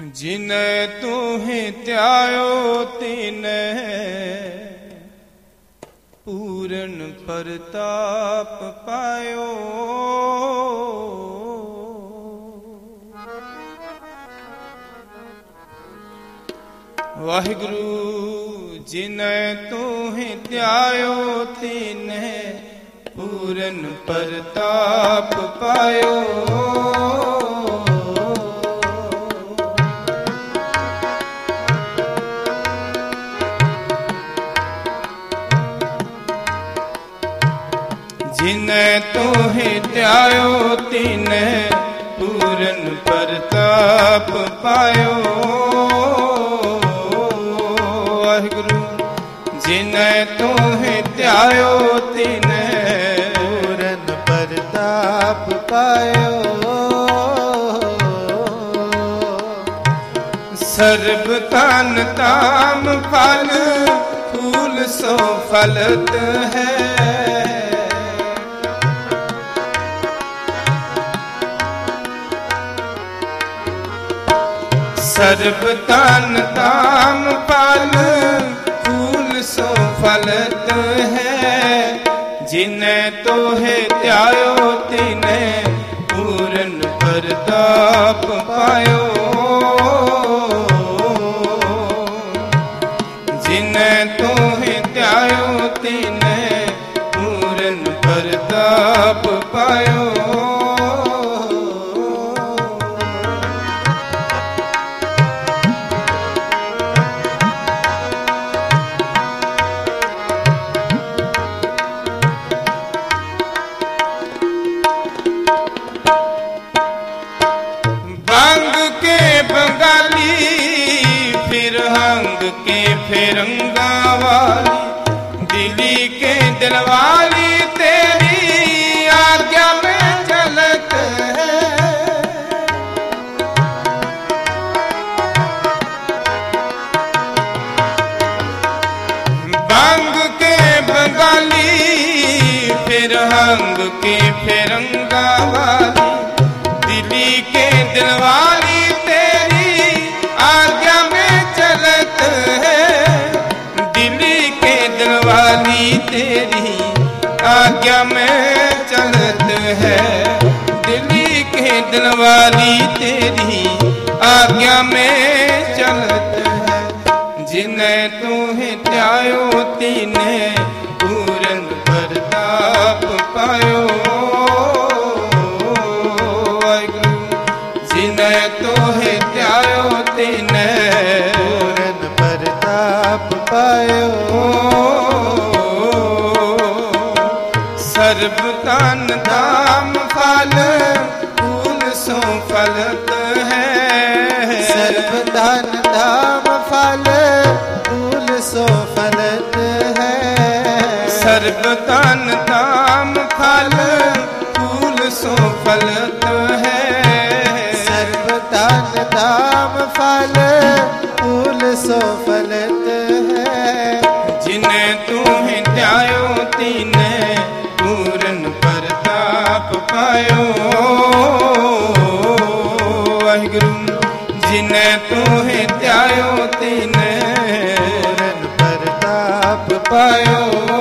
ਜਿਨ ਤੂਹੇ ਧਿਆਇਓ ਤਿਨੈ ਪੂਰਨ ਪ੍ਰਤਾਪ ਪਾਇਓ। ਵਾਹਿਗੁਰੂ ਜਿਨੈ ਤੂਹੇ ਧਿਆਇਓ ਤਿਨੈ ਪੂਰਨ ਪ੍ਰਤਾਪ ਪਾਇਓ। ਜਿਨੈ ਤੋਹਿ ਧਿਆਇਓ, ਤਿਨੈ ਪੂਰਨ ਪ੍ਰਤਾਪ ਪਾਇਓ। ਵਾਹਿਗੁਰੂ, ਜਿਨੈ ਤੋਹਿ ਧਿਆਇਓ, ਤਿਨੈ ਪੂਰਨ ਪ੍ਰਤਾਪ ਪਾਇਓ। ਸਰਬ ਤਨ ਤਾਮ ਫਲ, ਫੂਲ ਸੋ ਫਲਤ ਹੈ। ਸਰਬ ਤਨ ਤਾਮ ਫਲ ਫੂਲ ਸੋ ਫਲਤ ਹੈ। ਜਿਨੈ ਤੋਹਿ ਧਿਆਇਓ, ਤਿਨੈ ਪੂਰਨ ਪ੍ਰਤਾਪ ਪਾਇਓ। ਜਿਨੈ ਤੋਹਿ ਧਿਆਇਓ, ਤਿਨੈ ਪੂਰਨ ਪ੍ਰਤਾਪ ਪਾਇਓ। ਫਿਰੰਗਾ ਵਾਲੀ ਦਿੱਲੀ ਕੇ ਦਿਲਵਾਲੀ ਤੇਰੀ ਆਗਿਆ ਮੈਂ ਚਲਤ ਹੈ ਬੰਗ ਕੇ ਬੰਗਾਲੀ ਫਿਰ ਹੰਗ ਕੇ ਫਿਰੰਗਾ ਵਾਲੀ ਦਿੱਲੀ ਕੇ ਦਿਲਵਾਲੀ दिल वाली तेरी आज्ञा में चलत है जिने तू हित्यायो तीने पूरन प्रताप पायो जिने तो हित्यायो तीने पूरन प्रताप पायो सर्व कान दा ਤਨ ਧਾਮ ਫਲ ਫੂਲ ਸੋ ਫਲਤ ਹੈ। ਸਰਬ ਧਨ ਧਾਮ ਫਲ ਫੂਲ ਸੋ ਫਲਤ ਹੈ। ਜਿਨੇ ਤੂੰ ਧਿਆਇਓ ਤਿਨੇ ਪੂਰਨ ਪ੍ਰਤਾਪ ਪਾਇਓ। ਵਾਹਿਗੁਰੂ ਜਿਨੇ ਤੂੰ ਧਿਆਇਓ ਤਿਨੇ ਪੂਰਨ ਪ੍ਰਤਾਪ ਪਾਇਓ।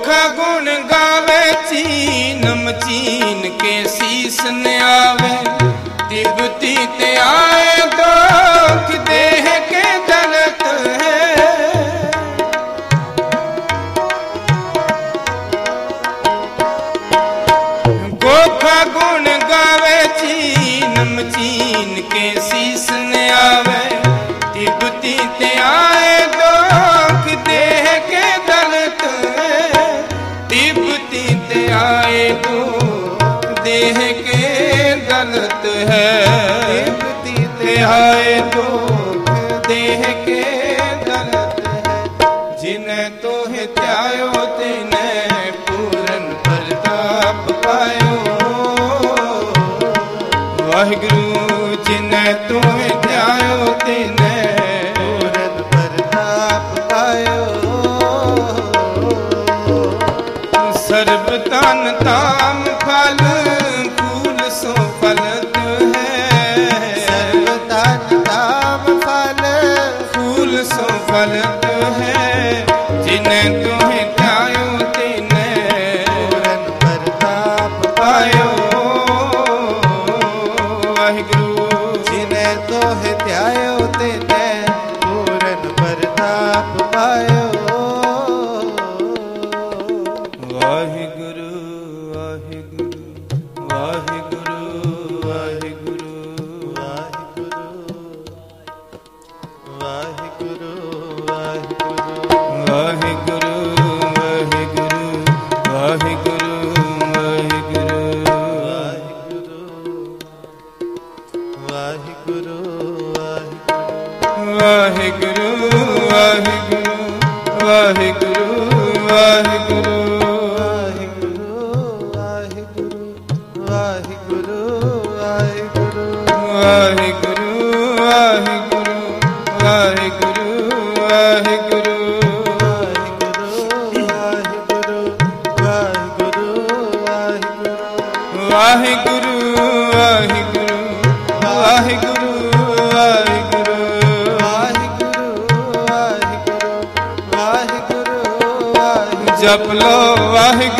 ਔਖਾ ਗੁਣ ਗਾਵੇ ਚੀਨਮ ਚੀਨ ਕੇ ਸੀਸ ਨਿਆਵੇ। ਤਿਬਤੀ ਤੇ ਆਏ ਹੈ। ਤਿਪਤੀ ਤੇ ਹਾਏ ਦੁਖ ਦੇਹ ਕੇ ਦਰਦ ਹੈ। ਜਿਨ ਤੋਹ ਧਿਆਇਓ, ਤਿਨੇ ਪੂਰਨ ਪ੍ਰਤਾਪ ਪਾਇਓ। ਵਾਹਿਗੁਰੂ, ਜਿਨ ਤੋਹ ਸੋ ਫਲ ਤੋ ਹੈ ਜਿਨੇ ਤੁਹੇ ਧਿਆਇਓ ਤਿਨੇ। ਪੂਰਨ ਪ੍ਰਤਾਪ ਪਾਇਓ। ਵਾਹਿਗੁਰੂ। ਜਿਨੇ ਤੁਹੇ ਧਿਆਇਓ ਤਿਨੇ ਪੂਰਨ ਪ੍ਰਤਾਪ ਪਾਇਓ। ਵਾਹਿਗੁਰੂ ਵਾਹਿਗੁਰੂ ਵਾਹਿਗੁਰੂ। वही ਜਪ ਲੋ ਵਾਹਿਗੁਰੂ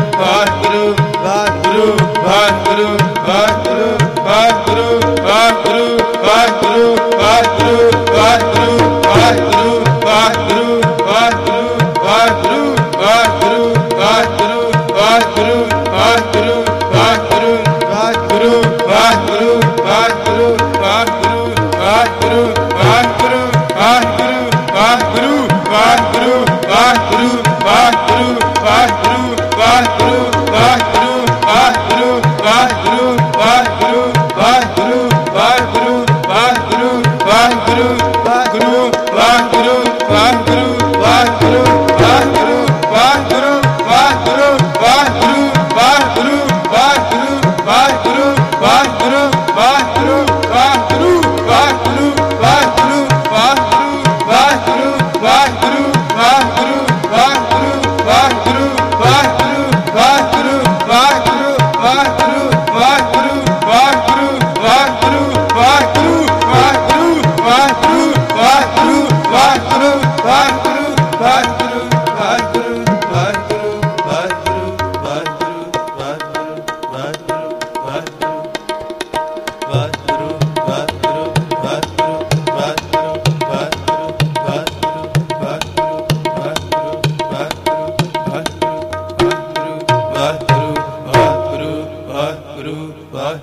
quatro, quatro.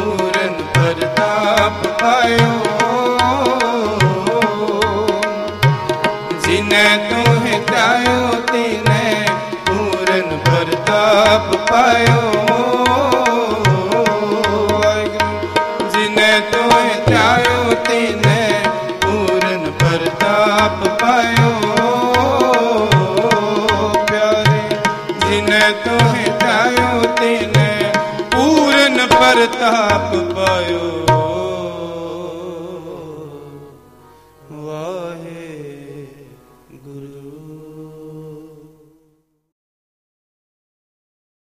ਪੂਰਨ ਪ੍ਰਤਾਪ ਪਾਇਓ ਜਿਨੇ ਤੂੰ ਹੀ ਧਿਆਇਓ ਤੀਨੇ ਪੂਰਨ ਪ੍ਰਤਾਪ ਪਾਇਓ ਵਾਹਿਗੁਰੂ। ਜਿਨੇ ਤੂੰ ਹੀ ਧਿਆਇਓ ਤੀਨੇ ਪੂਰਨ ਪ੍ਰਤਾਪ ਪਾਇਓ